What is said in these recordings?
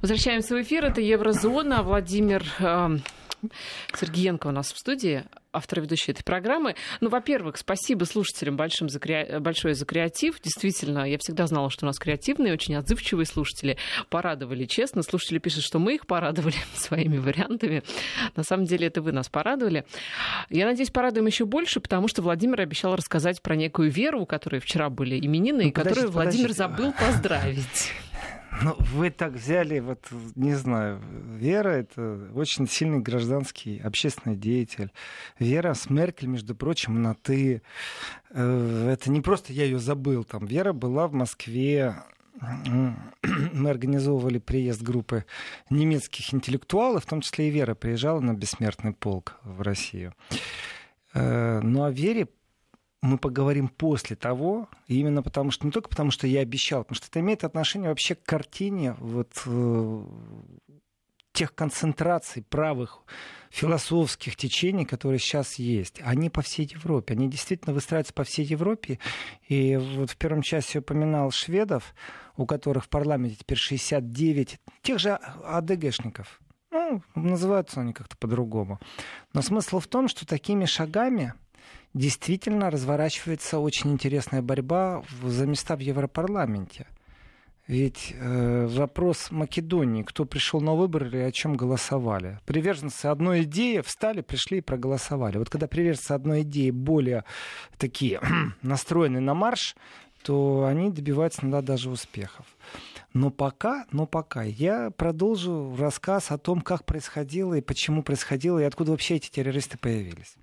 Возвращаемся в эфир. Это Еврозона. Владимир э, Сергеенко у нас в студии, автор и ведущий этой программы. Ну, во-первых, спасибо слушателям большим за кре... большое за креатив. Действительно, я всегда знала, что у нас креативные, очень отзывчивые слушатели. Порадовали, честно. Слушатели пишут, что мы их порадовали своими вариантами. На самом деле, это вы нас порадовали. Я надеюсь, порадуем еще больше, потому что Владимир обещал рассказать про некую Веру, у которой вчера были именины, ну, и которую Владимир подожди. забыл поздравить. Ну, вы так взяли, вот, не знаю, Вера — это очень сильный гражданский, общественный деятель. Вера с Меркель, между прочим, на «ты». Э, это не просто я ее забыл. Там Вера была в Москве мы организовывали приезд группы немецких интеллектуалов, в том числе и Вера приезжала на бессмертный полк в Россию. Э, ну, о Вере мы поговорим после того, именно потому что, не только потому что я обещал, потому что это имеет отношение вообще к картине вот, э, тех концентраций правых философских течений, которые сейчас есть. Они по всей Европе. Они действительно выстраиваются по всей Европе. И вот в первом части я упоминал шведов, у которых в парламенте теперь 69, тех же АДГшников. Ну, называются они как-то по-другому. Но смысл в том, что такими шагами действительно разворачивается очень интересная борьба за места в Европарламенте. Ведь э, вопрос Македонии, кто пришел на выборы и о чем голосовали. Приверженцы одной идеи встали, пришли и проголосовали. Вот когда приверженцы одной идеи более такие настроены на марш, то они добиваются иногда даже успехов. Но пока, но пока я продолжу рассказ о том, как происходило и почему происходило, и откуда вообще эти террористы появились.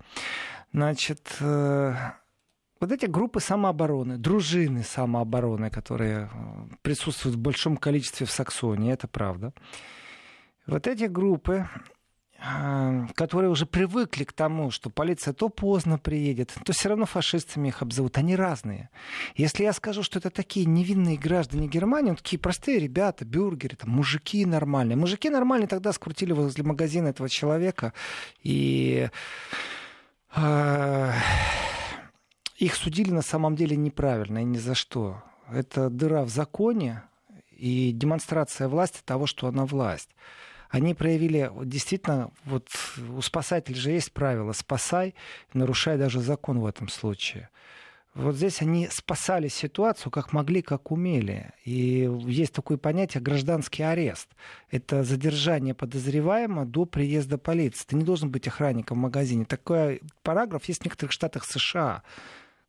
Значит, э, вот эти группы самообороны, дружины самообороны, которые э, присутствуют в большом количестве в Саксонии, это правда. Вот эти группы, э, которые уже привыкли к тому, что полиция то поздно приедет, то все равно фашистами их обзовут. Они разные. Если я скажу, что это такие невинные граждане Германии, ну, такие простые ребята, бюргеры, там, мужики нормальные. Мужики нормальные тогда скрутили возле магазина этого человека и их судили на самом деле неправильно и ни за что. Это дыра в законе и демонстрация власти того, что она власть. Они проявили действительно, вот у спасателей же есть правило, спасай, нарушай даже закон в этом случае. Вот здесь они спасали ситуацию как могли, как умели. И есть такое понятие гражданский арест. Это задержание подозреваемого до приезда полиции. Ты не должен быть охранником в магазине. Такой параграф есть в некоторых штатах США.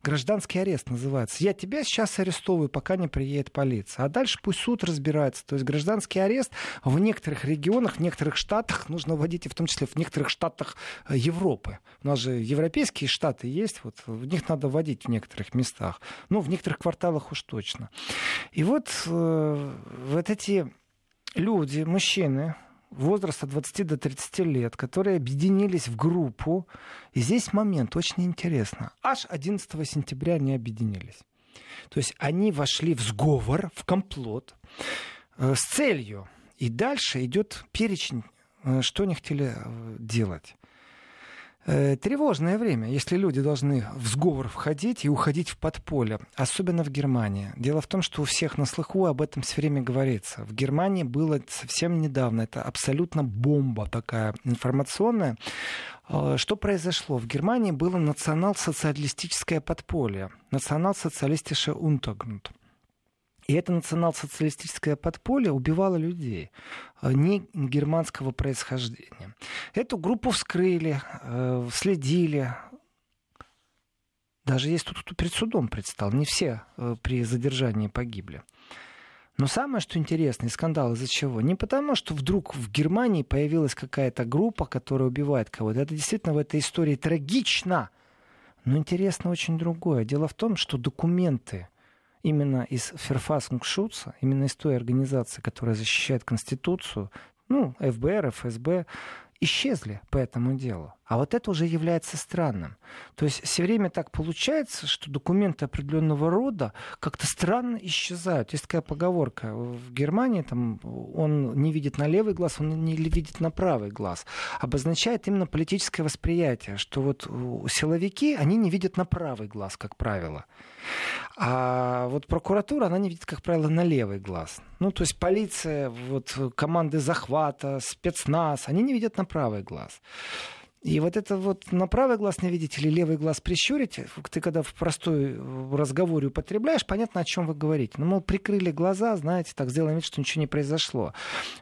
Гражданский арест называется. Я тебя сейчас арестовываю, пока не приедет полиция. А дальше пусть суд разбирается. То есть гражданский арест в некоторых регионах, в некоторых штатах нужно вводить, и в том числе в некоторых штатах э, Европы. У нас же европейские штаты есть, вот в них надо вводить в некоторых местах. Ну, в некоторых кварталах уж точно. И вот, э, вот эти люди, мужчины, возраста 20 до 30 лет, которые объединились в группу. И здесь момент очень интересно. Аж 11 сентября они объединились. То есть они вошли в сговор, в комплот э, с целью. И дальше идет перечень, э, что они хотели э, делать. Э, тревожное время, если люди должны в сговор входить и уходить в подполье, особенно в Германии. Дело в том, что у всех на слуху об этом все время говорится. В Германии было совсем недавно, это абсолютно бомба такая информационная. Э, что произошло? В Германии было национал-социалистическое подполье, национал-социалистische Untergrund. И это национал-социалистическое подполье убивало людей э, не германского происхождения. Эту группу вскрыли, э, следили. Даже есть тут, тут перед судом предстал. Не все э, при задержании погибли. Но самое, что интересно, и скандал из-за чего? Не потому, что вдруг в Германии появилась какая-то группа, которая убивает кого-то. Это действительно в этой истории трагично. Но интересно очень другое. Дело в том, что документы, именно из Ферфасунгшутса, именно из той организации, которая защищает Конституцию, ну, ФБР, ФСБ, исчезли по этому делу. А вот это уже является странным. То есть все время так получается, что документы определенного рода как-то странно исчезают. Есть такая поговорка. В Германии там, он не видит на левый глаз, он не видит на правый глаз. Обозначает именно политическое восприятие, что вот силовики, они не видят на правый глаз, как правило. А вот прокуратура, она не видит, как правило, на левый глаз. Ну, то есть полиция, вот команды захвата, спецназ, они не видят на правый глаз. И вот это вот на правый глаз не видите или левый глаз прищурить, ты когда в простой разговоре употребляешь, понятно, о чем вы говорите. Ну, мол, прикрыли глаза, знаете, так сделаем вид, что ничего не произошло.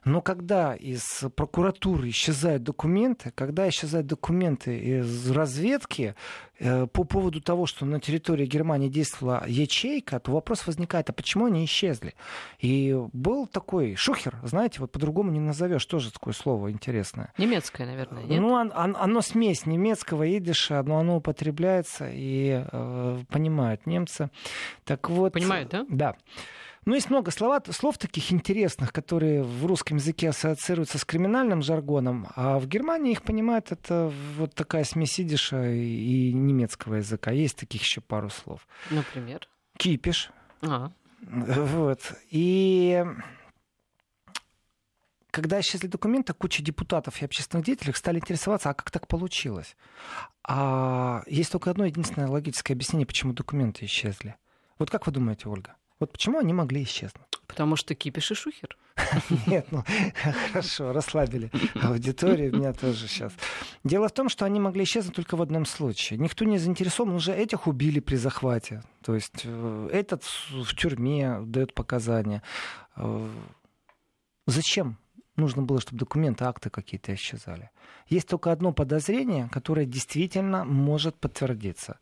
Но когда из прокуратуры исчезают документы, когда исчезают документы из разведки, Э, по поводу того, что на территории Германии действовала ячейка, то вопрос возникает, а почему они исчезли? И был такой шухер, знаете, вот по-другому не назовешь, тоже такое слово интересное. Немецкое, наверное, нет? Ну, оно, оно смесь немецкого, идиша, но оно употребляется и э, понимают немцы. Так вот, понимают, да? Да. Ну, есть много слов, слов таких интересных, которые в русском языке ассоциируются с криминальным жаргоном, а в Германии их понимают это вот такая смесь идиша и немецкого языка. Есть таких еще пару слов. Например? Кипиш. А. Вот. И когда исчезли документы, куча депутатов и общественных деятелей стали интересоваться, а как так получилось? А есть только одно единственное логическое объяснение, почему документы исчезли. Вот как вы думаете, Ольга? Вот почему они могли исчезнуть? Потому что кипиш и шухер. Нет, ну хорошо, расслабили аудиторию, меня тоже сейчас. Дело в том, что они могли исчезнуть только в одном случае. Никто не заинтересован, уже этих убили при захвате. То есть э, этот в тюрьме дает показания. Э, зачем нужно было, чтобы документы, акты какие-то исчезали? Есть только одно подозрение, которое действительно может подтвердиться.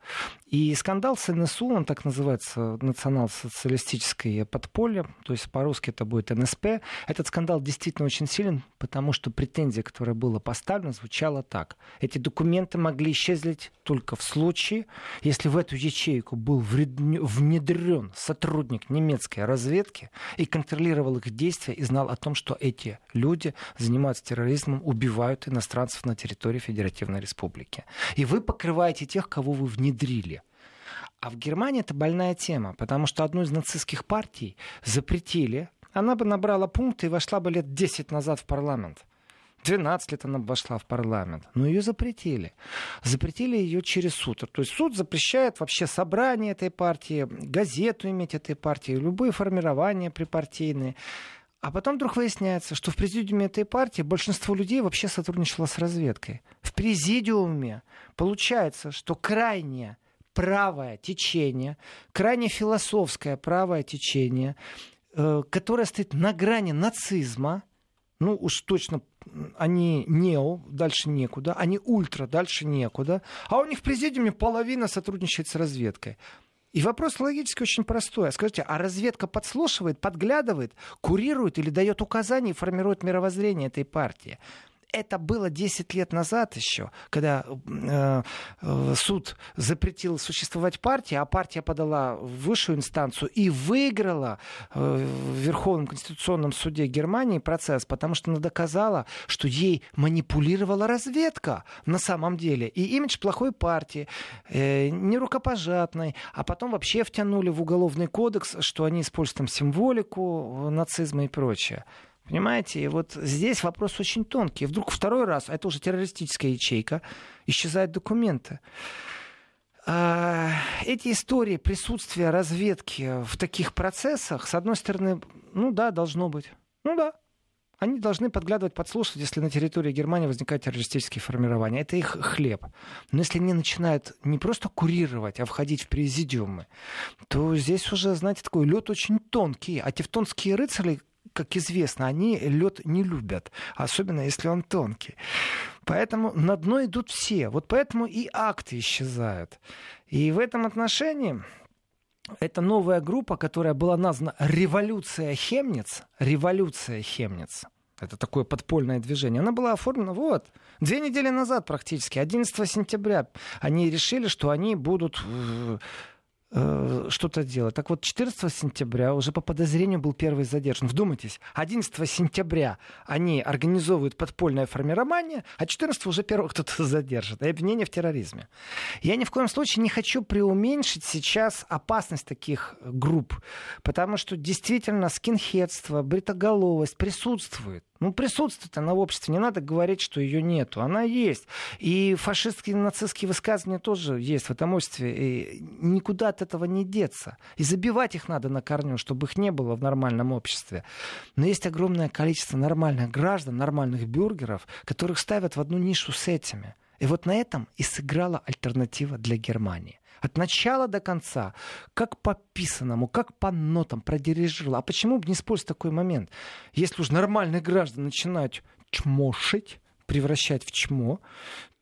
И скандал с НСУ, он так называется, национал-социалистическое подполье, то есть по-русски это будет НСП. Этот скандал действительно очень силен, потому что претензия, которая была поставлена, звучала так. Эти документы могли исчезнуть только в случае, если в эту ячейку был внедрен сотрудник немецкой разведки и контролировал их действия и знал о том, что эти люди занимаются терроризмом, убивают иностранцев на территории Федеративной Республики. И вы покрываете тех, кого вы внедрили. А в Германии это больная тема, потому что одну из нацистских партий запретили. Она бы набрала пункты и вошла бы лет 10 назад в парламент. 12 лет она вошла в парламент, но ее запретили. Запретили ее через суд. То есть суд запрещает вообще собрание этой партии, газету иметь этой партии, любые формирования припартийные. А потом вдруг выясняется, что в президиуме этой партии большинство людей вообще сотрудничало с разведкой. В президиуме получается, что крайне правое течение, крайне философское правое течение, э, которое стоит на грани нацизма, ну уж точно они нео, дальше некуда, они ультра, дальше некуда, а у них в президиуме половина сотрудничает с разведкой. И вопрос логически очень простой. А скажите, а разведка подслушивает, подглядывает, курирует или дает указания и формирует мировоззрение этой партии? Это было 10 лет назад еще, когда э, э, суд запретил существовать партии, а партия подала в высшую инстанцию и выиграла э, в Верховном конституционном суде Германии процесс, потому что она доказала, что ей манипулировала разведка на самом деле. И имидж плохой партии, э, нерукопожатной, а потом вообще втянули в уголовный кодекс, что они используют там символику нацизма и прочее. Понимаете? И вот здесь вопрос очень тонкий. Вдруг второй раз, а это уже террористическая ячейка, исчезают документы. А, эти истории присутствия разведки в таких процессах, с одной стороны, ну да, должно быть. Ну да, они должны подглядывать, подслушивать, если на территории Германии возникают террористические формирования. Это их хлеб. Но если они начинают не просто курировать, а входить в президиумы, то здесь уже, знаете, такой лед очень тонкий. А тевтонские рыцари, как известно, они лед не любят, особенно если он тонкий. Поэтому на дно идут все. Вот поэтому и акты исчезают. И в этом отношении это новая группа, которая была названа «Революция Хемниц». «Революция Хемниц». Это такое подпольное движение. Она была оформлена вот две недели назад практически, 11 сентября. Они решили, что они будут э, что-то делать. Так вот, 14 сентября уже по подозрению был первый задержан. Вдумайтесь, 11 сентября они организовывают подпольное формирование, а 14 уже первого кто-то задержан. И обвинение в терроризме. Я ни в коем случае не хочу преуменьшить сейчас опасность таких групп, потому что действительно скинхедство, бритоголовость присутствует. Ну, присутствует она в обществе. Не надо говорить, что ее нету. Она есть. И фашистские, нацистские высказывания тоже есть в этом обществе. И никуда от этого не деться. И забивать их надо на корню, чтобы их не было в нормальном обществе. Но есть огромное количество нормальных граждан, нормальных бюргеров, которых ставят в одну нишу с этими. И вот на этом и сыграла альтернатива для Германии от начала до конца, как по писанному, как по нотам продирижировала. А почему бы не использовать такой момент? Если уж нормальные граждане начинают чмошить, превращать в чмо,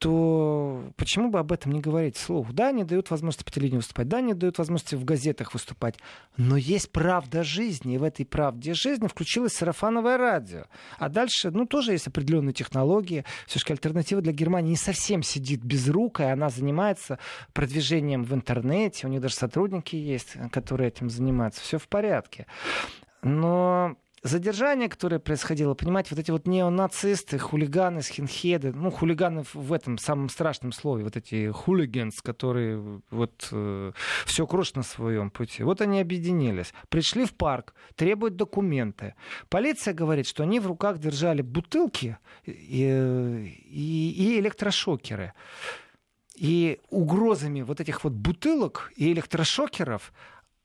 то почему бы об этом не говорить вслух? Да, они дают возможность по телевидению выступать, да, они дают возможность в газетах выступать, но есть правда жизни, и в этой правде жизни включилось сарафановое радио. А дальше, ну, тоже есть определенные технологии. Все-таки альтернатива для Германии не совсем сидит без рук, и она занимается продвижением в интернете, у них даже сотрудники есть, которые этим занимаются. Все в порядке. Но задержание, которое происходило, понимаете, вот эти вот неонацисты, хулиганы, скинхеды, ну, хулиганы в этом самом страшном слове, вот эти хулиганс, которые вот э, все крошат на своем пути, вот они объединились, пришли в парк, требуют документы. Полиция говорит, что они в руках держали бутылки и, и, и электрошокеры. И угрозами вот этих вот бутылок и электрошокеров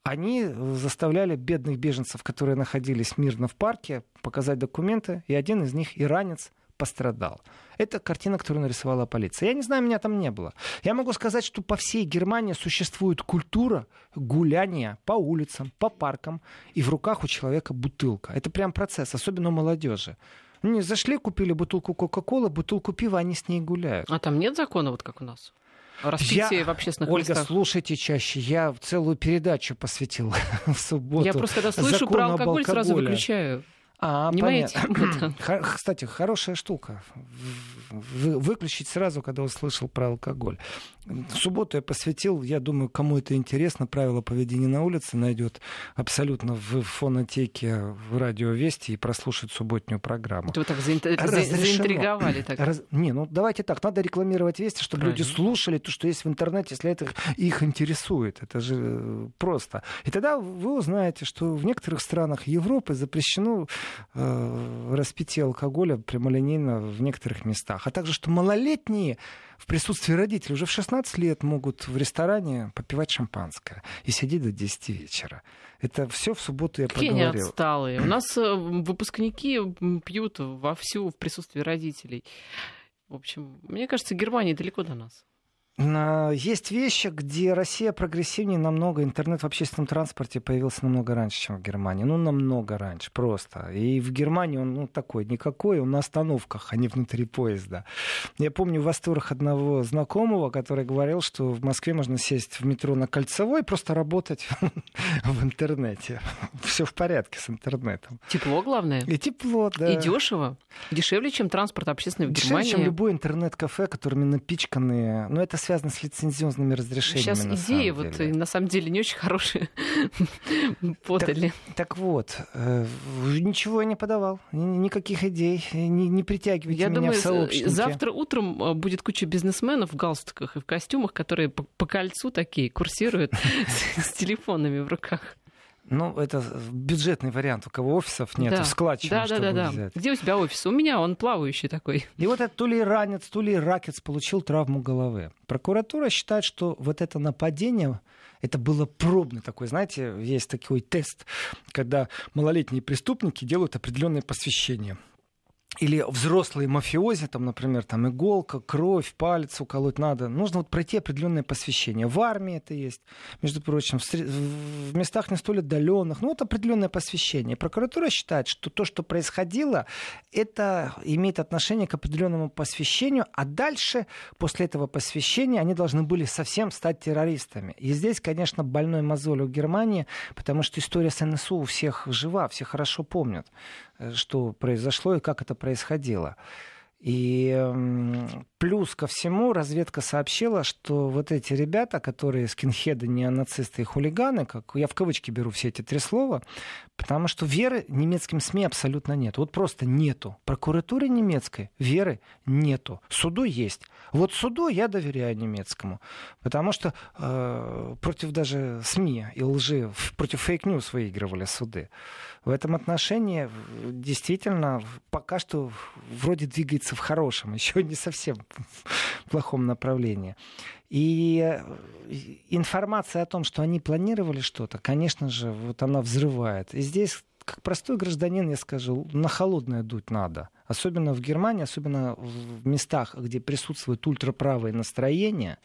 они заставляли бедных беженцев, которые находились мирно в парке, показать документы, и один из них, иранец, пострадал. Это картина, которую нарисовала полиция. Я не знаю, меня там не было. Я могу сказать, что по всей Германии существует культура гуляния по улицам, по паркам, и в руках у человека бутылка. Это прям процесс, особенно у молодежи. Не зашли, купили бутылку Кока-Колы, бутылку пива, они с ней гуляют. А там нет закона, вот как у нас? Распитие я... в общественных Ольга, местах. слушайте чаще. Я целую передачу посвятил в субботу. Я просто когда слышу про алкоголь, сразу выключаю. А, не понятно. Кстати, хорошая штука. Выключить сразу, когда услышал про алкоголь. В субботу я посвятил, я думаю, кому это интересно, правила поведения на улице найдет абсолютно в фонотеке в радио Вести и прослушать субботнюю программу. Вы так заинтриговали. Так. Раз... Не, ну давайте так, надо рекламировать Вести, чтобы Правильно. люди слушали то, что есть в интернете, если это их интересует. Это же э, просто. И тогда вы узнаете, что в некоторых странах Европы запрещено э, распитие алкоголя прямолинейно в некоторых местах. А также, что малолетние в присутствии родителей уже в 16 лет могут в ресторане попивать шампанское и сидеть до 10 вечера. Это все в субботу я Какие поговорил. Они отсталые. У нас э, выпускники пьют вовсю в присутствии родителей. В общем, мне кажется, Германия далеко до нас. Есть вещи, где Россия прогрессивнее намного. Интернет в общественном транспорте появился намного раньше, чем в Германии. Ну, намного раньше, просто. И в Германии он ну, такой, никакой, он на остановках, а не внутри поезда. Я помню восторг одного знакомого, который говорил, что в Москве можно сесть в метро на Кольцевой и просто работать в интернете. Все в порядке с интернетом. Тепло, главное. И тепло, да. И дешево. Дешевле, чем транспорт общественный в Германии. Дешевле, чем любой интернет-кафе, которыми напичканы. Но это связано с лицензионными разрешениями. Сейчас идеи вот на самом деле не очень хорошие подали. Так, так вот, э, ничего я не подавал, никаких идей, не, не притягивайте я меня думаю, в сообщники. Завтра утром э, будет куча бизнесменов в галстуках и в костюмах, которые по, по кольцу такие курсируют с телефонами в руках. Ну, это бюджетный вариант. У кого офисов нет, да. складчину, да, да, да, да. Где у тебя офис? У меня он плавающий такой. И вот этот то ли ранец, то ли ракец получил травму головы. Прокуратура считает, что вот это нападение это было пробный такой, знаете, есть такой тест, когда малолетние преступники делают определенное посвящение или взрослые мафиози, там, например, там иголка, кровь, палец уколоть надо. Нужно вот пройти определенное посвящение. В армии это есть, между прочим, в, в местах не столь отдаленных. Ну, вот определенное посвящение. Прокуратура считает, что то, что происходило, это имеет отношение к определенному посвящению, а дальше, после этого посвящения, они должны были совсем стать террористами. И здесь, конечно, больной мозоль у Германии, потому что история с НСУ у всех жива, все хорошо помнят. Что произошло и как это происходило. И плюс ко всему разведка сообщила, что вот эти ребята, которые скинхеды, неонацисты и хулиганы, как я в кавычки беру все эти три слова, потому что веры немецким СМИ абсолютно нет. Вот просто нету. Прокуратуре немецкой веры нету. Суду есть. Вот суду я доверяю немецкому, потому что э, против даже СМИ и лжи, против fake news выигрывали суды. В этом отношении действительно пока что вроде двигается в хорошем, еще не совсем плохом направлении. И э, информация о том, что они планировали что-то, конечно же, вот она взрывает. И здесь как простой гражданин, я скажу, на холодное дуть надо. Особенно в Германии, особенно в местах, где присутствует ультраправое настроение.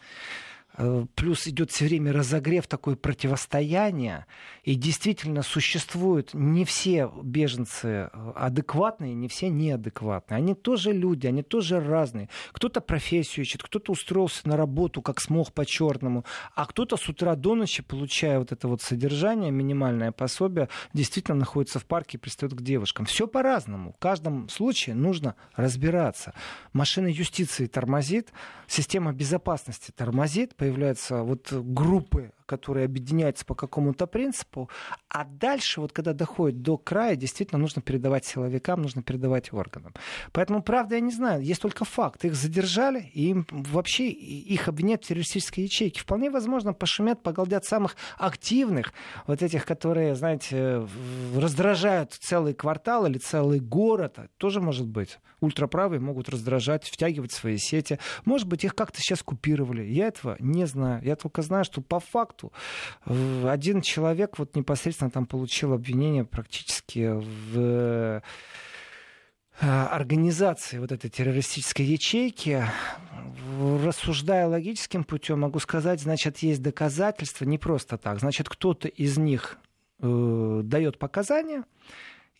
Э, плюс идет все время разогрев, такое противостояние. И действительно существуют не все беженцы э, адекватные, не все неадекватные. Они тоже люди, они тоже разные. Кто-то профессию ищет, кто-то устроился на работу, как смог по-черному, а кто-то с утра до ночи, получая вот это вот содержание, минимальное пособие, действительно находится в парке и пристает к девушкам. Все по-разному. В каждом случае нужно разбираться. Машина юстиции тормозит, система безопасности тормозит, появляются вот группы которые объединяются по какому-то принципу, а дальше, вот когда доходит до края, действительно нужно передавать силовикам, нужно передавать органам. Поэтому, правда, я не знаю, есть только факт. Их задержали, и им вообще их обвинят в террористической ячейке. Вполне возможно, пошумят, поголдят самых активных, вот этих, которые, знаете, раздражают целый квартал или целый город. Тоже может быть. Ультраправые могут раздражать, втягивать свои сети. Может быть, их как-то сейчас купировали. Я этого не знаю. Я только знаю, что по факту факту. Один человек вот непосредственно там получил обвинение практически в э, организации вот этой террористической ячейки, рассуждая логическим путем, могу сказать, значит, есть доказательства не просто так. Значит, кто-то из них э, дает показания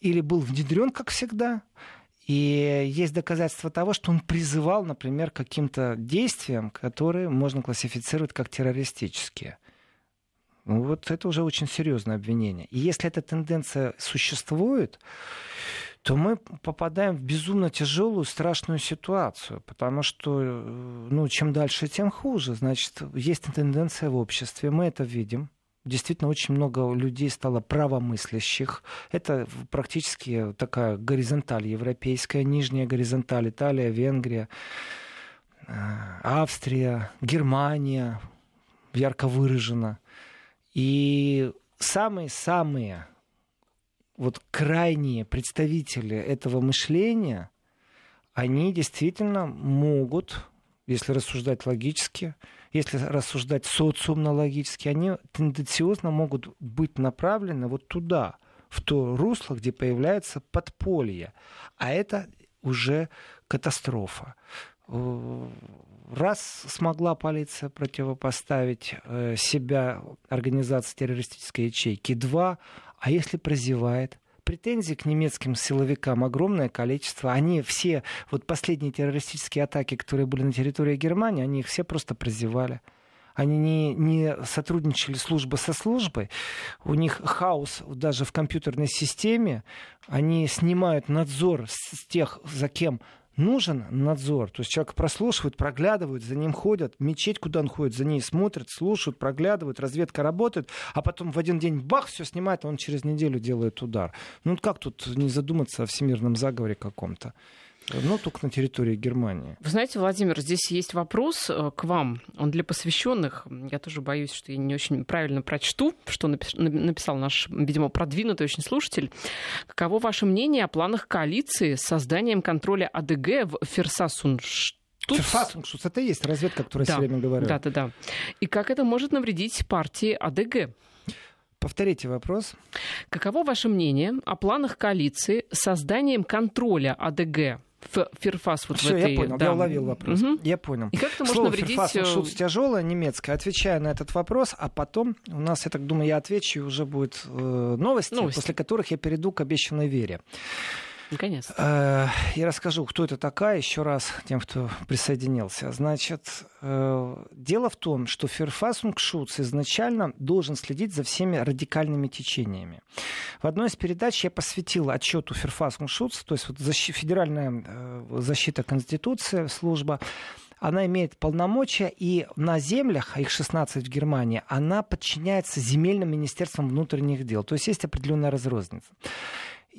или был внедрен, как всегда, и есть доказательства того, что он призывал, например, к каким-то действиям, которые можно классифицировать как террористические. Ну, вот это уже очень серьезное обвинение. И если эта тенденция существует, то мы попадаем в безумно тяжелую, страшную ситуацию, потому что э, ну, чем дальше, тем хуже. Значит, есть тенденция в обществе, мы это видим. Действительно, очень много людей стало правомыслящих. Это практически такая горизонталь европейская, нижняя горизонталь, Италия, Венгрия, э, Австрия, Германия ярко выражена. И самые-самые вот крайние представители этого мышления, они действительно могут, если рассуждать логически, если рассуждать социумно-логически, они тенденциозно могут быть направлены вот туда, в то русло, где появляется подполье. А это уже катастрофа раз смогла полиция противопоставить э, себя организации террористической ячейки, два, а если прозевает, претензий к немецким силовикам огромное количество. Они все, вот последние террористические атаки, которые были на территории Германии, они их все просто прозевали. Они не, не сотрудничали служба со службой. У них хаос даже в компьютерной системе. Они снимают надзор с тех, за кем нужен надзор. То есть человек прослушивает, проглядывают, за ним ходят, мечеть, куда он ходит, за ней смотрят, слушают, проглядывают, разведка работает, а потом в один день бах, все снимает, а он через неделю делает удар. Ну как тут не задуматься о всемирном заговоре каком-то? Но только на территории Германии. Вы знаете, Владимир, здесь есть вопрос э, к вам. Он для посвященных. Я тоже боюсь, что я не очень правильно прочту, что написал наш, видимо, продвинутый очень слушатель. Каково ваше мнение о планах коалиции с созданием контроля АДГ в Ферсасунш? Ферфасунгшус это и есть разведка, которая да, все время говорю. Да, да, да. И как это может навредить партии АДГ? Повторите вопрос. Каково ваше мнение о планах коалиции с созданием контроля АДГ Ферфас вот Все, в этой... я понял, да. я уловил вопрос. Угу. Я понял. И как это можно навредить... Ферфас э, шут тяжелое, немецкое. Отвечаю на этот вопрос, а потом у нас, я так думаю, я отвечу, и уже будет э, новости, новости, после которых я перейду к обещанной вере. Наконец. Э, я расскажу, кто это такая, еще раз тем, кто присоединился. Значит, э, дело в том, что Ферфасунг Шуц изначально должен следить за всеми радикальными течениями. В одной из передач я посвятил отчету Ферфасунг Шуц, то есть вот защи, федеральная э, защита Конституции, служба, она имеет полномочия, и на землях, а их 16 в Германии, она подчиняется земельным министерствам внутренних дел. То есть есть определенная разрозненность.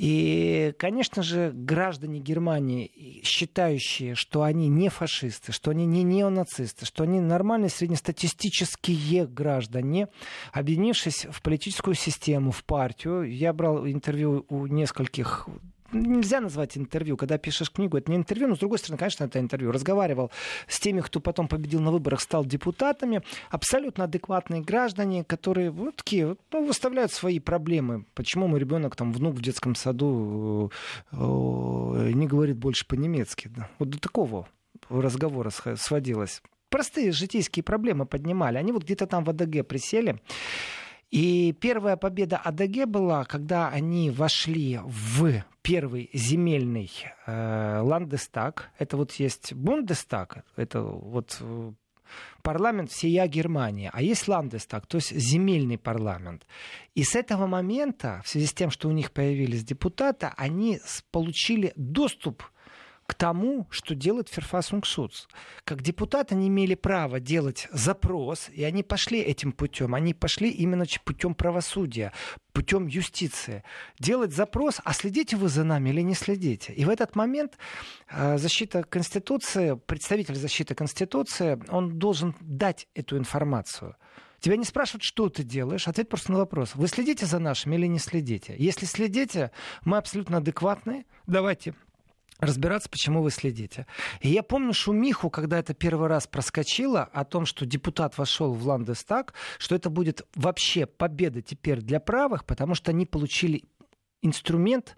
И, конечно же, граждане Германии, считающие, что они не фашисты, что они не неонацисты, что они нормальные среднестатистические граждане, объединившись в политическую систему, в партию, я брал интервью у нескольких нельзя назвать интервью. Когда пишешь книгу, это не интервью, но с другой стороны, конечно, это интервью. Разговаривал с теми, кто потом победил на выборах, стал депутатами. Абсолютно адекватные граждане, которые вот такие, ну, выставляют свои проблемы. Почему мой ребенок, там, внук в детском саду э, э, не говорит больше по-немецки. Вот до такого разговора сводилось. Простые житейские проблемы поднимали. Они вот где-то там в АДГ присели. И первая победа АДГ была, когда они вошли в первый земельный э, Ландестаг. Это вот есть Бундестаг, это вот э, парламент всея Германии, а есть Ландестаг, то есть земельный парламент. И с этого момента, в связи с тем, что у них появились депутаты, они получили доступ к тому, что делает Ферфасунгшутс. Как депутаты они имели право делать запрос, и они пошли этим путем. Они пошли именно путем правосудия, путем юстиции. Делать запрос, а следите вы за нами или не следите. И в этот момент э, защита Конституции, представитель защиты Конституции, он должен дать эту информацию. Тебя не спрашивают, что ты делаешь, ответь просто на вопрос. Вы следите за нашими или не следите? Если следите, мы абсолютно адекватные. Давайте разбираться, почему вы следите. И я помню шумиху, когда это первый раз проскочило, о том, что депутат вошел в Ландестаг, что это будет вообще победа теперь для правых, потому что они получили инструмент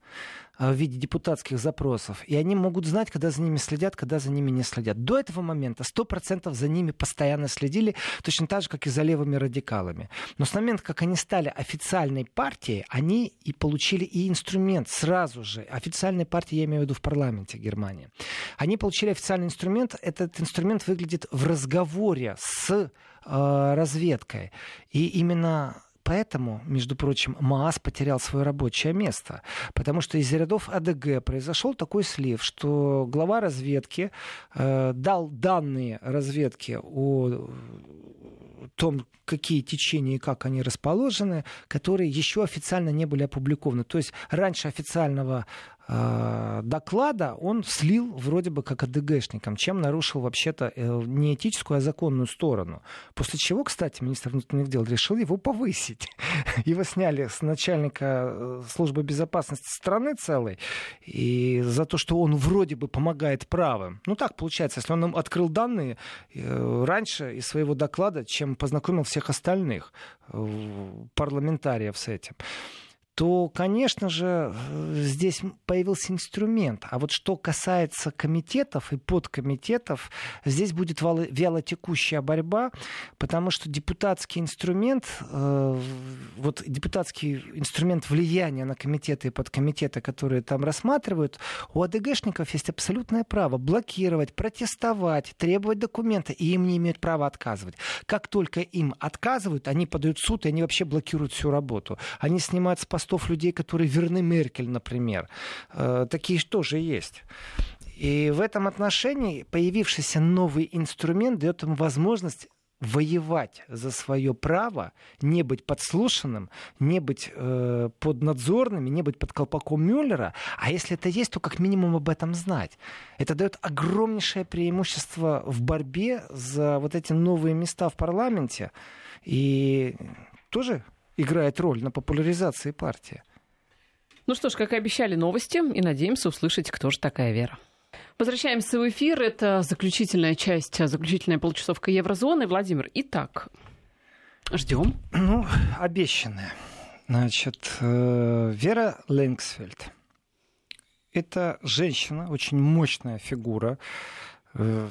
а, в виде депутатских запросов, и они могут знать, когда за ними следят, когда за ними не следят. До этого момента 100% за ними постоянно следили, точно так же, как и за левыми радикалами. Но с момента, как они стали официальной партией, они и получили и инструмент сразу же. Официальной партии я имею в виду в парламенте Германии. Они получили официальный инструмент. Этот инструмент выглядит в разговоре с э, разведкой. И именно Поэтому, между прочим, МААС потерял свое рабочее место, потому что из рядов АДГ произошел такой слив, что глава разведки э, дал данные разведки о том, какие течения и как они расположены, которые еще официально не были опубликованы. То есть раньше официального э, доклада он слил вроде бы как АДГшникам, чем нарушил вообще-то э, не этическую, а законную сторону. После чего, кстати, министр внутренних дел решил его повысить. Его сняли с начальника э, службы безопасности страны целой и за то, что он вроде бы помогает правым. Ну так получается, если он им открыл данные э, раньше из своего доклада, чем познакомил всех остальных парламентариев с этим то, конечно же, здесь появился инструмент. А вот что касается комитетов и подкомитетов, здесь будет вялотекущая борьба, потому что депутатский инструмент, э, вот депутатский инструмент влияния на комитеты и подкомитеты, которые там рассматривают, у АДГшников есть абсолютное право блокировать, протестовать, требовать документы, и им не имеют права отказывать. Как только им отказывают, они подают суд, и они вообще блокируют всю работу. Они снимают с постов людей, которые верны Меркель, например. Э, такие тоже есть. И в этом отношении появившийся новый инструмент дает им возможность воевать за свое право, не быть подслушанным, не быть э, поднадзорными, не быть под колпаком Мюллера. А если это есть, то как минимум об этом знать. Это дает огромнейшее преимущество в борьбе за вот эти новые места в парламенте. И тоже играет роль на популяризации партии. Ну что ж, как и обещали, новости, и надеемся услышать, кто же такая Вера. Возвращаемся в эфир. Это заключительная часть, заключительная полчасовка еврозоны. Владимир, итак, ждем. Ну, обещанная. Значит, э, Вера Ленгсфельд. Это женщина, очень мощная фигура, э,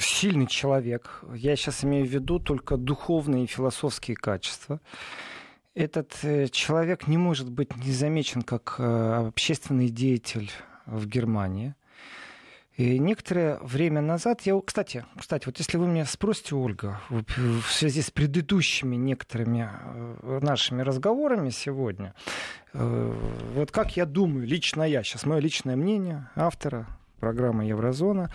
сильный человек. Я сейчас имею в виду только духовные и философские качества этот э, человек не может быть не замечен как э, общественный деятель, в Германии. И некоторое время назад я, кстати, кстати, вот если вы меня спросите, Ольга, в связи с предыдущими некоторыми э, нашими разговорами сегодня, вот как я думаю, лично я, сейчас мое личное мнение автора программы Еврозона,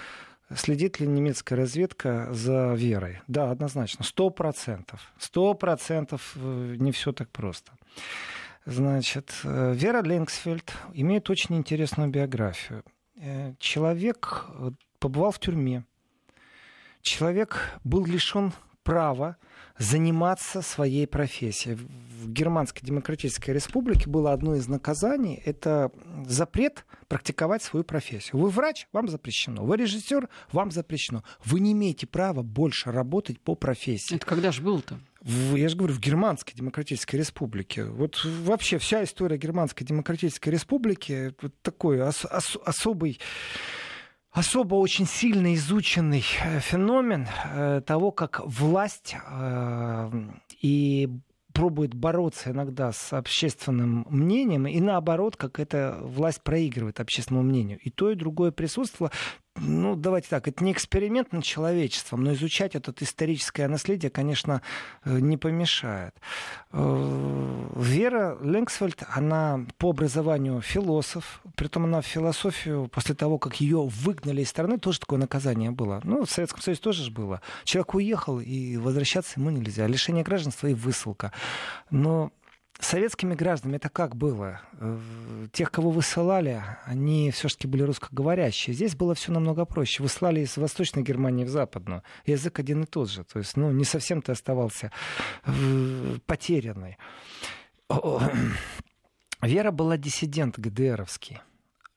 Следит ли немецкая разведка за верой? Да, однозначно. Сто процентов. Сто процентов э, не все так просто. Значит, Вера Ленгсфельд имеет очень интересную биографию. Э, человек э, побывал в тюрьме. Человек был лишен права заниматься своей профессией. В Германской Демократической Республике было одно из наказаний – это запрет практиковать свою профессию. Вы врач, вам запрещено. Вы режиссер, вам запрещено. Вы не имеете права больше работать по профессии. Это когда же было-то? я же говорю, в Германской Демократической Республике. Вот вообще вся история Германской Демократической Республики вот такой ос- ос- особый особо очень сильно изученный э, феномен э, того, как власть э, и пробует бороться иногда с общественным мнением, и наоборот, как эта власть проигрывает общественному мнению. И то, и другое присутствовало ну, давайте так, это не эксперимент над человечеством, но изучать это историческое наследие, конечно, э, не помешает. Э, Вера Ленгсфельд, она по образованию философ, притом она в философию, после того, как ее выгнали из страны, тоже такое наказание было. Ну, в Советском Союзе тоже же было. Человек уехал, и возвращаться ему нельзя. Лишение гражданства и высылка. Но советскими гражданами это как было? Э, тех, кого высылали, они все-таки были русскоговорящие. Здесь было все намного проще. Выслали из Восточной Германии в Западную. Язык один и тот же. То есть, ну, не совсем ты оставался э, потерянный. Вера была диссидент ГДРовский.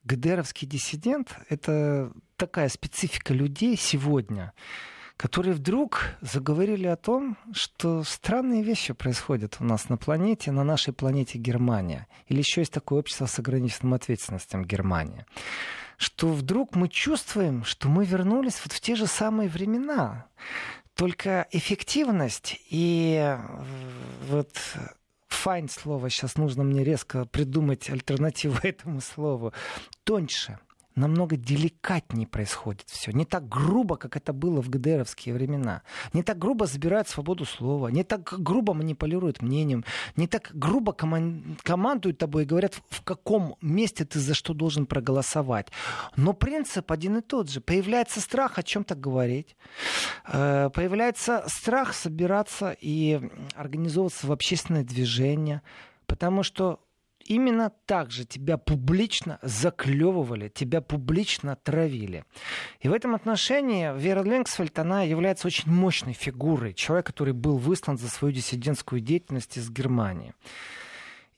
ГДРовский диссидент — это такая специфика людей сегодня — которые вдруг заговорили о том, что странные вещи происходят у нас на планете, на нашей планете Германия. Или еще есть такое общество с ограниченным ответственностью Германия. Что вдруг мы чувствуем, что мы вернулись вот в те же самые времена. Только эффективность и э, вот файн слово, сейчас нужно мне резко придумать альтернативу этому слову, тоньше – намного деликатнее происходит все. Не так грубо, как это было в ГДРовские времена. Не так грубо забирают свободу слова. Не так грубо манипулируют мнением. Не так грубо коман- командуют тобой и говорят, в каком месте ты за что должен проголосовать. Но принцип один и тот же. Появляется страх о чем-то говорить. Э, появляется страх собираться и организовываться в общественное движение. Потому что именно так же тебя публично заклевывали, тебя публично травили. И в этом отношении Вера Ленгсфельд, она является очень мощной фигурой, человек, который был выслан за свою диссидентскую деятельность из Германии.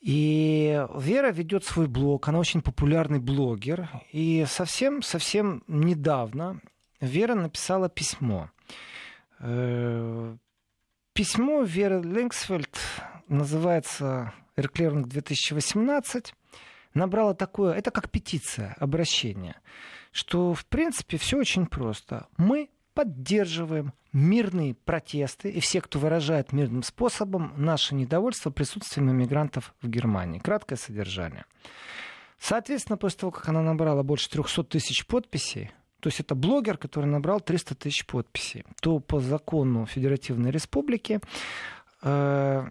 И Вера ведет свой блог, она очень популярный блогер. И совсем-совсем недавно Вера написала письмо. Э, письмо Веры Ленгсфельд называется Эрклеринг 2018 набрала такое, это как петиция, обращение, что в принципе все очень просто. Мы поддерживаем мирные протесты и все, кто выражает мирным способом наше недовольство присутствием иммигрантов в Германии. Краткое содержание. Соответственно, после того, как она набрала больше 300 тысяч подписей, то есть это блогер, который набрал 300 тысяч подписей, то по закону Федеративной Республики э,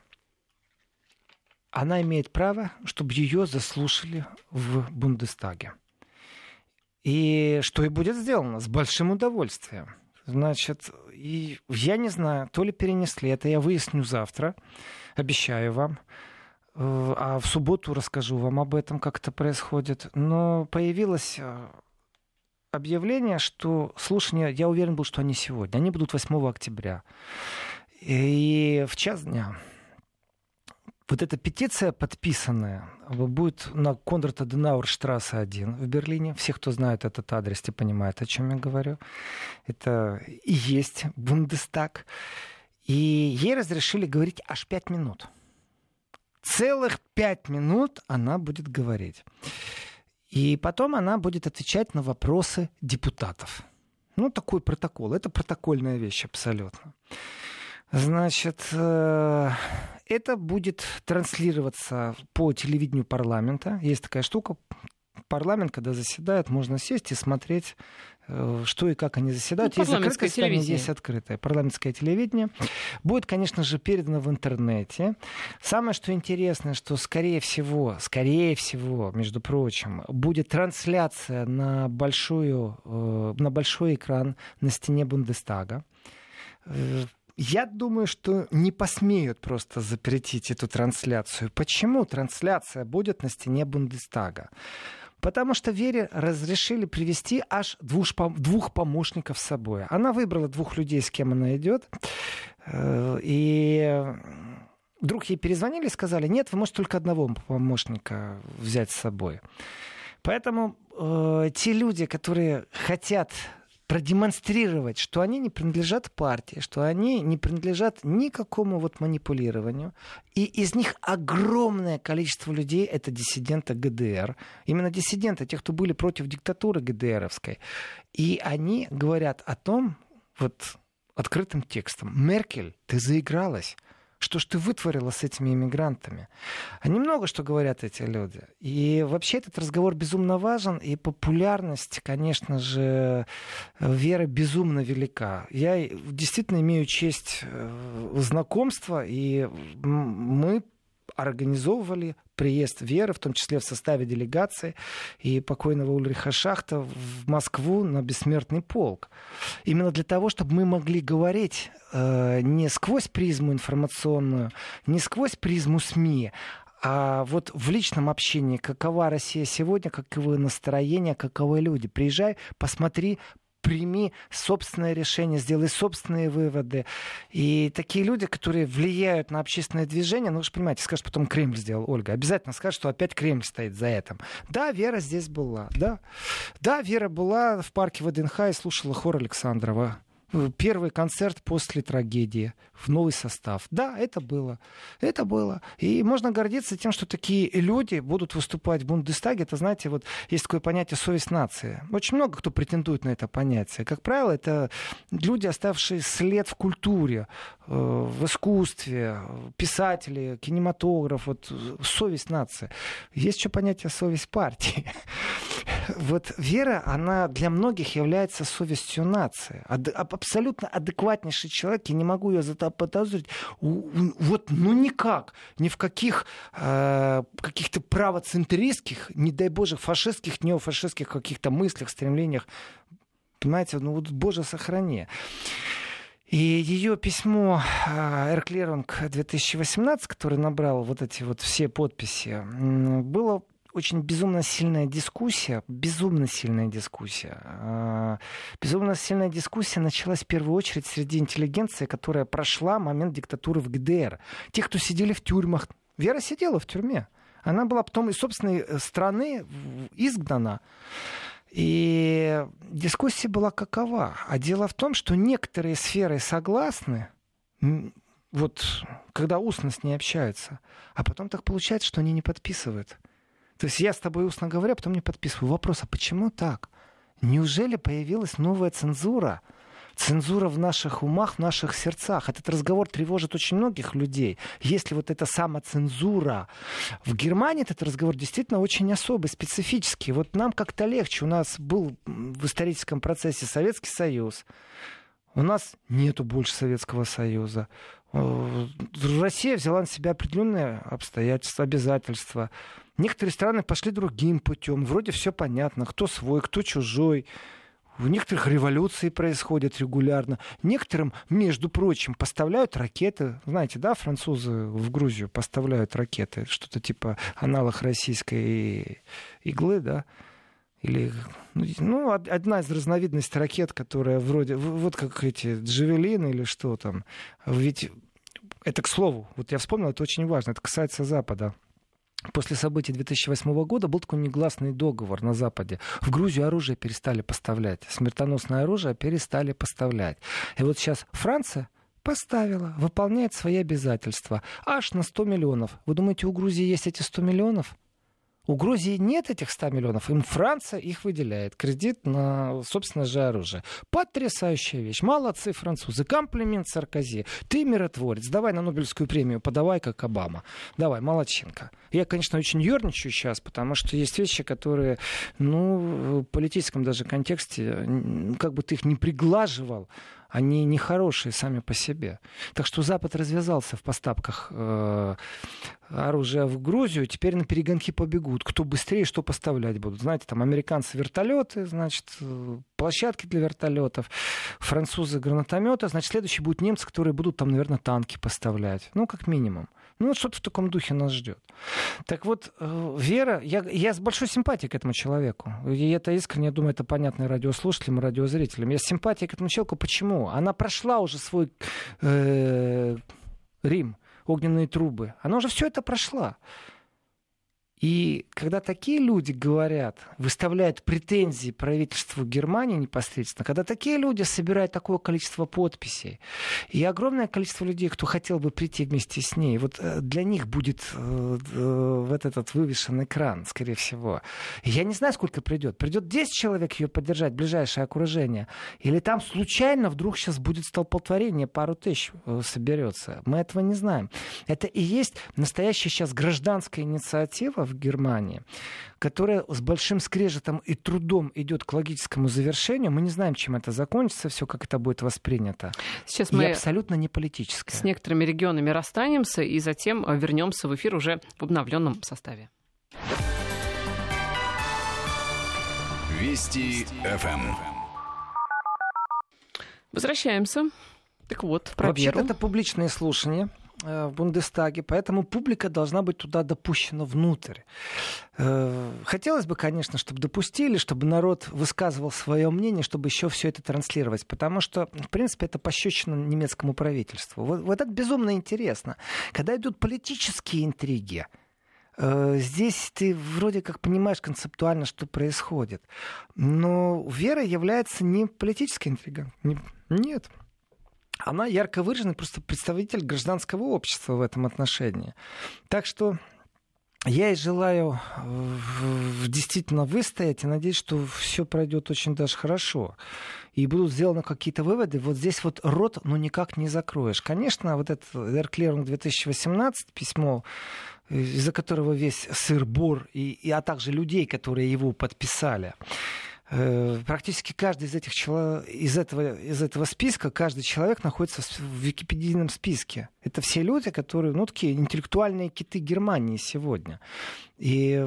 она имеет право, чтобы ее заслушали в Бундестаге. И что и будет сделано с большим удовольствием. Значит, и я не знаю, то ли перенесли это, я выясню завтра, обещаю вам. Э, а в субботу расскажу вам об этом, как это происходит. Но появилось э, объявление, что слушания, я уверен был, что они сегодня, они будут 8 октября. И в час дня вот эта петиция подписанная будет на Конрад Аденауэр штрассе 1 в Берлине. Все, кто знает этот адрес, те понимают, о чем я говорю. Это и есть Бундестаг. И ей разрешили говорить аж пять минут. Целых пять минут она будет говорить. И потом она будет отвечать на вопросы депутатов. Ну, такой протокол. Это протокольная вещь абсолютно. Значит, э, это будет транслироваться по телевидению парламента. Есть такая штука, парламент, когда заседает, можно сесть и смотреть Э, что и как они заседают. Ну, есть закрытое здание, есть открытое. Парламентское телевидение. Будет, конечно же, передано в интернете. Самое, что интересно, что, скорее всего, скорее всего, между прочим, будет трансляция на, большую, э, на большой экран на стене Бундестага. Я думаю, что не посмеют просто запретить эту трансляцию. Почему трансляция будет на стене Бундестага? Потому что Вере разрешили привести аж двух, двух помощников с собой. Она выбрала двух людей, с кем она идет. Э, и вдруг ей перезвонили и сказали, нет, вы можете только одного помощника взять с собой. Поэтому э, те люди, которые хотят продемонстрировать, что они не принадлежат партии, что они не принадлежат никакому вот манипулированию. И из них огромное количество людей — это диссиденты ГДР. Именно диссиденты, те, кто были против диктатуры ГДРовской. И они говорят о том, вот открытым текстом, Меркель, ты заигралась. Что ж ты вытворила с этими иммигрантами? Они много что говорят эти люди. И вообще этот разговор безумно важен, и популярность, конечно же, веры безумно велика. Я действительно имею честь э, знакомства, и мы организовывали приезд Веры, в том числе в составе делегации, и покойного Ульриха Шахта в Москву на бессмертный полк. Именно для того, чтобы мы могли говорить э, не сквозь призму информационную, не сквозь призму СМИ, а вот в личном общении, какова Россия сегодня, каковы настроения, каковы люди. Приезжай, посмотри, прими собственное решение, сделай собственные выводы. И такие люди, которые влияют на общественное движение, ну вы же понимаете, скажут, потом Кремль сделал, Ольга, обязательно скажет, что опять Кремль стоит за этим. Да, Вера здесь была, да. Да, Вера была в парке ВДНХ и слушала хор Александрова первый концерт после трагедии в новый состав. Да, это было. Это было. И можно гордиться тем, что такие люди будут выступать в Бундестаге. Это, знаете, вот есть такое понятие «совесть нации». Очень много кто претендует на это понятие. Как правило, это люди, оставшие след в культуре, э, в искусстве, писатели, кинематограф, вот совесть нации. Есть еще понятие совесть партии. Вот вера, она для многих является совестью нации абсолютно адекватнейший человек, я не могу ее заподозрить. Вот, ну никак, ни в каких э, каких-то правоцентристских, не дай боже, фашистских, неофашистских каких-то мыслях, стремлениях. Понимаете, ну вот, боже, сохрани. И ее письмо э, Эрклерунг 2018, который набрал вот эти вот все подписи, было очень безумно сильная дискуссия, безумно сильная дискуссия. А, безумно сильная дискуссия началась в первую очередь среди интеллигенции, которая прошла момент диктатуры в ГДР. Те, кто сидели в тюрьмах. Вера сидела в тюрьме. Она была потом из собственной э, страны изгнана. И дискуссия была какова? А дело в том, что некоторые сферы согласны, вот когда устно с ней общаются, а потом так получается, что они не подписывают. То есть я с тобой устно говорю, а потом не подписываю. Вопрос, а почему так? Неужели появилась новая цензура? Цензура в наших умах, в наших сердцах. Этот разговор тревожит очень многих людей. Если вот эта самоцензура. В Германии этот разговор действительно очень особый, специфический. Вот нам как-то легче. У нас был в историческом процессе Советский Союз. У нас нету больше Советского Союза. Э, Россия взяла на себя определенные обстоятельства, обязательства. Некоторые страны пошли другим путем. Вроде все понятно, кто свой, кто чужой. В некоторых революции происходят регулярно. Некоторым, между прочим, поставляют ракеты. Знаете, да, французы в Грузию поставляют ракеты. Что-то типа аналог российской иглы, да. Или, ну, одна из разновидностей ракет, которая вроде, вот как эти джавелины или что там. Ведь это к слову, вот я вспомнил, это очень важно, это касается Запада. После событий 2008 года был такой негласный договор на Западе. В Грузию оружие перестали поставлять. Смертоносное оружие перестали поставлять. И вот сейчас Франция поставила, выполняет свои обязательства. Аж на 100 миллионов. Вы думаете, у Грузии есть эти 100 миллионов? У Грузии нет этих 100 миллионов, им Франция их выделяет. Кредит на собственное же оружие. Потрясающая вещь. Молодцы французы. Комплимент Саркози. Ты миротворец. Давай на Нобелевскую премию подавай, как Обама. Давай, молодчинка. Я, конечно, очень ерничаю сейчас, потому что есть вещи, которые, ну, в политическом даже контексте, как бы ты их не приглаживал, они нехорошие сами по себе. Так что Запад развязался в поставках э, оружия в Грузию, теперь на перегонки побегут. Кто быстрее, что поставлять будут. Знаете, там американцы вертолеты, значит, э, площадки для вертолетов, французы гранатометы, значит, следующие будут немцы, которые будут там, наверное, танки поставлять. Ну, как минимум. Ну, что-то в таком духе нас ждет. Так вот, э, Вера, я, я с большой симпатией к этому человеку. И это искренне, я думаю, это понятно радиослушателям, и радиозрителям. Я с симпатией к этому человеку. Почему? Она прошла уже свой э, Рим, огненные трубы. Она уже все это прошла. И когда такие люди говорят, выставляют претензии правительству Германии непосредственно, когда такие люди собирают такое количество подписей, и огромное количество людей, кто хотел бы прийти вместе с ней, вот э, для них будет э, э, вот этот вывешен экран, скорее всего. Я не знаю, сколько придет. Придет 10 человек ее поддержать, ближайшее окружение, или там случайно вдруг сейчас будет столпотворение, пару тысяч соберется. Мы этого не знаем. Это и есть настоящая сейчас гражданская инициатива в Германии, которая с большим скрежетом и трудом идет к логическому завершению. Мы не знаем, чем это закончится, все, как это будет воспринято. Сейчас мы и абсолютно не политическое. С некоторыми регионами расстанемся и затем э, вернемся в эфир уже в обновленном составе. Вести ФМ. Возвращаемся. Так вот, про Вообще-то веру. это публичные слушания. Э, в Бундестаге, поэтому публика должна быть туда допущена внутрь. Э, хотелось бы, конечно, чтобы допустили, чтобы народ высказывал свое мнение, чтобы еще все это транслировать, потому что, в принципе, это пощечина немецкому правительству. Вот, вот это безумно интересно. Когда идут политические интриги, э, Здесь ты вроде как понимаешь концептуально, что происходит. Но вера является не политической интригой. Нет она ярко выраженный просто представитель гражданского общества в этом отношении. Так что я и желаю действительно выстоять и надеюсь, что все пройдет очень даже хорошо. И будут сделаны какие-то выводы. Вот здесь вот рот, ну, никак не закроешь. Конечно, вот это Эрклерунг 2018 письмо, из-за которого весь сыр-бор, и, и, а также людей, которые его подписали, практически каждый из этих из этого из этого списка каждый человек находится в википедийном списке. Это все люди, которые ну такие интеллектуальные киты Германии сегодня. И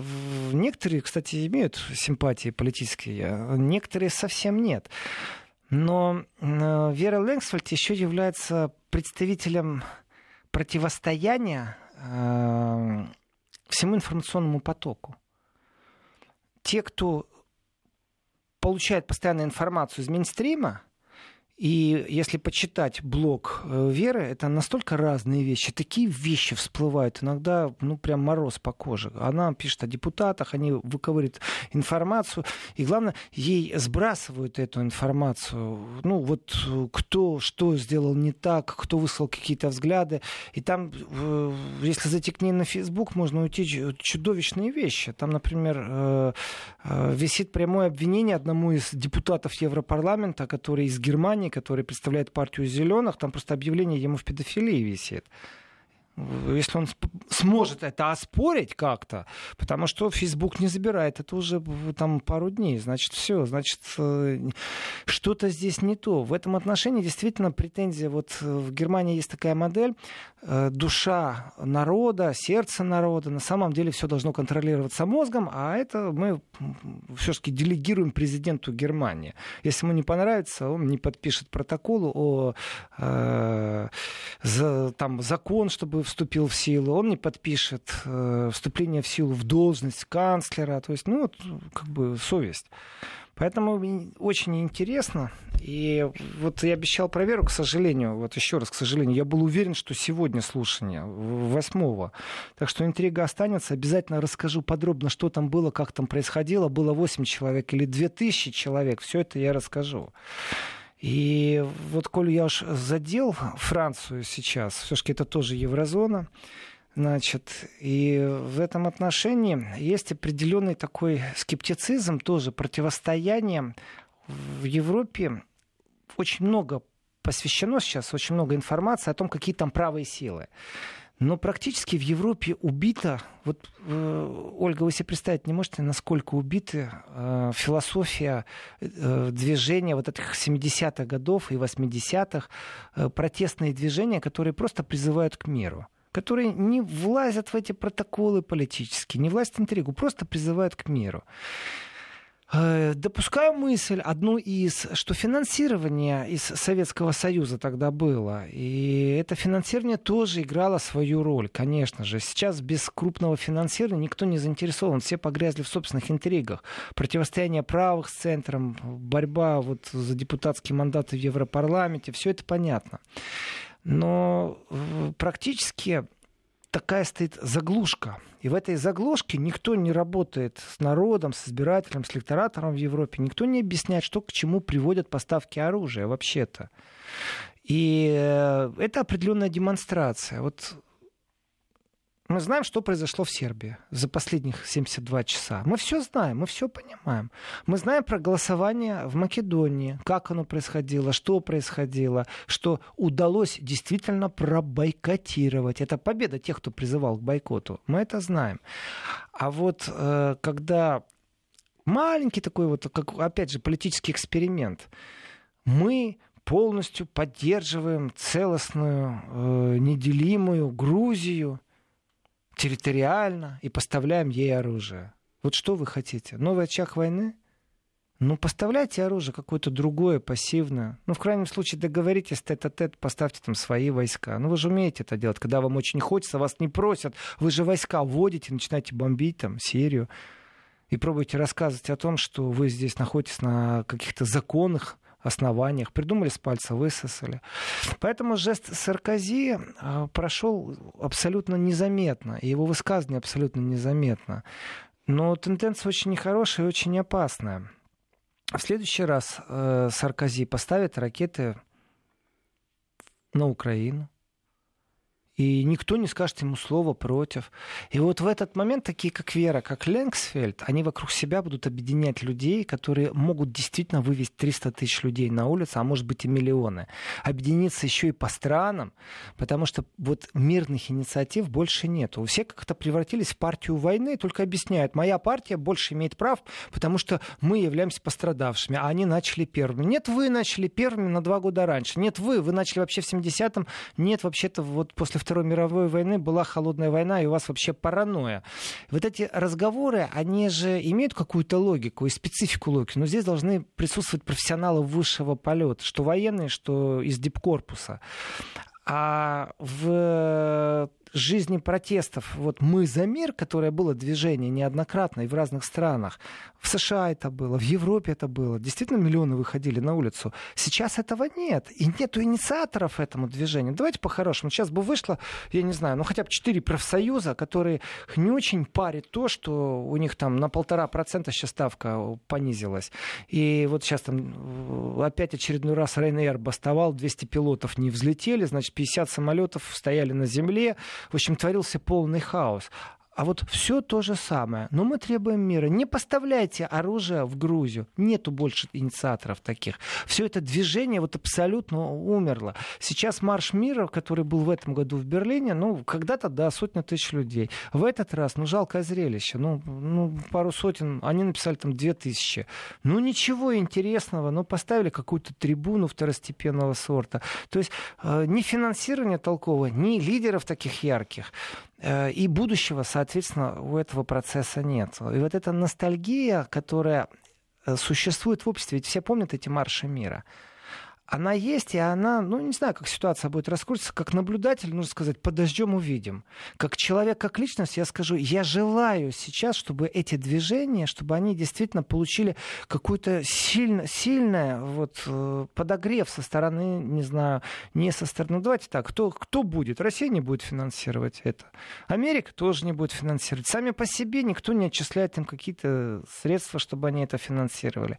некоторые, кстати, имеют симпатии политические, а некоторые совсем нет. Но э, Вера Лэнгсфальд еще является представителем противостояния э, всему информационному потоку. Те, кто получает постоянно информацию из мейнстрима, и если почитать блог э, Веры, это настолько разные вещи. Такие вещи всплывают. Иногда, ну, прям мороз по коже. Она пишет о депутатах, они выковыривают информацию. И главное, ей сбрасывают эту информацию. Ну, вот кто что сделал не так, кто высказал какие-то взгляды. И там, э, если зайти к ней на Facebook, можно уйти чудовищные вещи. Там, например, э, висит прямое обвинение одному из депутатов Европарламента, который из Германии, компании, который представляет партию зеленых, там просто объявление ему в педофилии висит если он сможет это оспорить как-то, потому что Facebook не забирает это уже там пару дней, значит все, значит э, что-то здесь не то. В этом отношении действительно претензия, вот э, в Германии есть такая модель, э, душа народа, сердце народа, на самом деле все должно контролироваться мозгом, а это мы все-таки делегируем президенту Германии. Если ему не понравится, он не подпишет протокол о э, за, там, закон, чтобы вступил в силу, он не подпишет э, вступление в силу в должность канцлера. То есть, ну, вот, как бы совесть. Поэтому очень интересно. И вот я обещал проверку, к сожалению, вот еще раз, к сожалению, я был уверен, что сегодня слушание, восьмого. Так что интрига останется. Обязательно расскажу подробно, что там было, как там происходило. Было 8 человек или 2000 человек. Все это я расскажу. И вот, коль я уж задел Францию сейчас, все-таки это тоже еврозона, Значит, и в этом отношении есть определенный такой скептицизм, тоже противостояние в Европе. Очень много посвящено сейчас, очень много информации о том, какие там правые силы. Но практически в Европе убита, вот, э, Ольга, вы себе представить не можете, насколько убиты э, философия э, движения вот этих 70-х годов и 80-х, э, протестные движения, которые просто призывают к миру которые не влазят в эти протоколы политические, не влазят в интригу, просто призывают к миру. Э, допускаю мысль, одну из, что финансирование из Советского Союза тогда было. И это финансирование тоже играло свою роль, конечно же. Сейчас без крупного финансирования никто не заинтересован. Все погрязли в собственных интригах. Противостояние правых с центром, борьба вот за депутатские мандаты в Европарламенте. Все это понятно. Но э, практически такая стоит заглушка. И в этой заглушке никто не работает с народом, с избирателем, с лекторатором в Европе. Никто не объясняет, что к чему приводят поставки оружия вообще-то. И э, это определенная демонстрация. Вот мы знаем, что произошло в Сербии за последних 72 часа. Мы все знаем, мы все понимаем. Мы знаем про голосование в Македонии, как оно происходило, что происходило, что удалось действительно пробойкотировать. Это победа тех, кто призывал к бойкоту. Мы это знаем. А вот э, когда маленький такой вот, как, опять же, политический эксперимент, мы полностью поддерживаем целостную, э, неделимую Грузию, территориально и поставляем ей оружие. Вот что вы хотите? Новый очаг войны? Ну, поставляйте оружие какое-то другое, пассивное. Ну, в крайнем случае, договоритесь тет-а-тет, поставьте там свои войска. Ну, вы же умеете это делать. Когда вам очень хочется, вас не просят. Вы же войска вводите, начинаете бомбить там Сирию. И пробуйте рассказывать о том, что вы здесь находитесь на каких-то законных основаниях, придумали с пальца, высосали. Поэтому жест Саркози а, прошел абсолютно незаметно, и его высказывание абсолютно незаметно. Но тенденция очень нехорошая и очень опасная. В следующий раз э, Саркози поставит ракеты на Украину и никто не скажет ему слова против. И вот в этот момент такие, как Вера, как Ленгсфельд, они вокруг себя будут объединять людей, которые могут действительно вывести 300 тысяч людей на улицу, а может быть и миллионы. Объединиться еще и по странам, потому что вот мирных инициатив больше нет. Все как-то превратились в партию войны, только объясняют, моя партия больше имеет прав, потому что мы являемся пострадавшими, а они начали первыми. Нет, вы начали первыми на два года раньше. Нет, вы, вы начали вообще в 70-м. Нет, вообще-то вот после Второй мировой войны была холодная война, и у вас вообще паранойя. Вот эти разговоры, они же имеют какую-то логику и специфику логики, но здесь должны присутствовать профессионалы высшего полета, что военные, что из дипкорпуса. А в жизни протестов, вот «Мы за мир», которое было движение неоднократно и в разных странах, в США это было, в Европе это было, действительно миллионы выходили на улицу. Сейчас этого нет, и нету инициаторов этому движению. Давайте по-хорошему. Сейчас бы вышло, я не знаю, ну хотя бы четыре профсоюза, которые не очень парят то, что у них там на полтора процента сейчас ставка понизилась. И вот сейчас там э, опять очередной раз Ryanair бастовал, 200 пилотов не взлетели, значит, 50 самолетов стояли на земле, в общем, творился полный хаос. А вот все то же самое. Но мы требуем мира. Не поставляйте оружие в Грузию. Нету больше инициаторов таких. Все это движение вот абсолютно умерло. Сейчас марш мира, который был в этом году в Берлине, ну, когда-то, да, сотня тысяч людей. В этот раз, ну, жалкое зрелище. Ну, ну пару сотен, они написали там две тысячи. Ну, ничего интересного. Ну, поставили какую-то трибуну второстепенного сорта. То есть э, ни финансирования толкового, ни лидеров таких ярких. Э, и будущего, соответственно, у этого процесса нет. И вот эта ностальгия, которая э, существует в обществе, ведь все помнят эти марши мира – она есть, и она, ну, не знаю, как ситуация будет раскрутиться, как наблюдатель, нужно сказать, подождем, увидим. Как человек, как личность, я скажу, я желаю сейчас, чтобы эти движения, чтобы они действительно получили какую-то сильно, сильное вот, э, подогрев со стороны, не знаю, не со стороны, ну, давайте так, кто, кто будет? Россия не будет финансировать это. Америка тоже не будет финансировать. Сами по себе никто не отчисляет им какие-то средства, чтобы они это финансировали.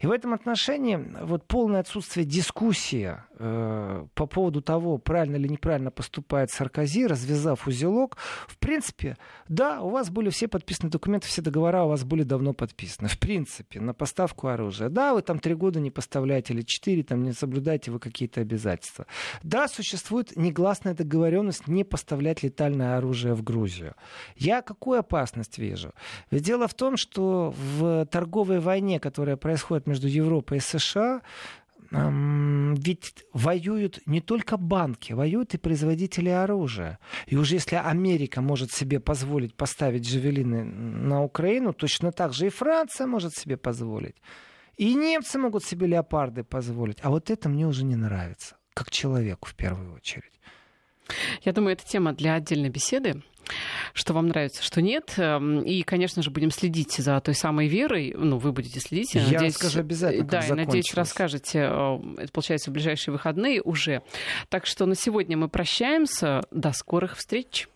И в этом отношении вот полное отсутствие дискуссии дискуссия по поводу того, правильно или неправильно поступает Саркози, развязав узелок, в принципе, да, у вас были все подписаны документы, все договора у вас были давно подписаны. В принципе, на поставку оружия. Да, вы там три года не поставляете или четыре, там не соблюдаете вы какие-то обязательства. Да, существует негласная договоренность не поставлять летальное оружие в Грузию. Я какую опасность вижу? Ведь дело в том, что в торговой войне, которая происходит между Европой и США, ведь воюют не только банки, воюют и производители оружия. И уже если Америка может себе позволить поставить джавелины на Украину, точно так же и Франция может себе позволить. И немцы могут себе леопарды позволить. А вот это мне уже не нравится, как человеку в первую очередь. Я думаю, это тема для отдельной беседы что вам нравится, что нет. Эм, и, конечно же, будем следить за той самой верой. Ну, вы будете следить. Я, я надеюсь, расскажу обязательно, Да, и надеюсь, расскажете, э, это получается в ближайшие выходные уже. Так что на сегодня мы прощаемся. До скорых встреч.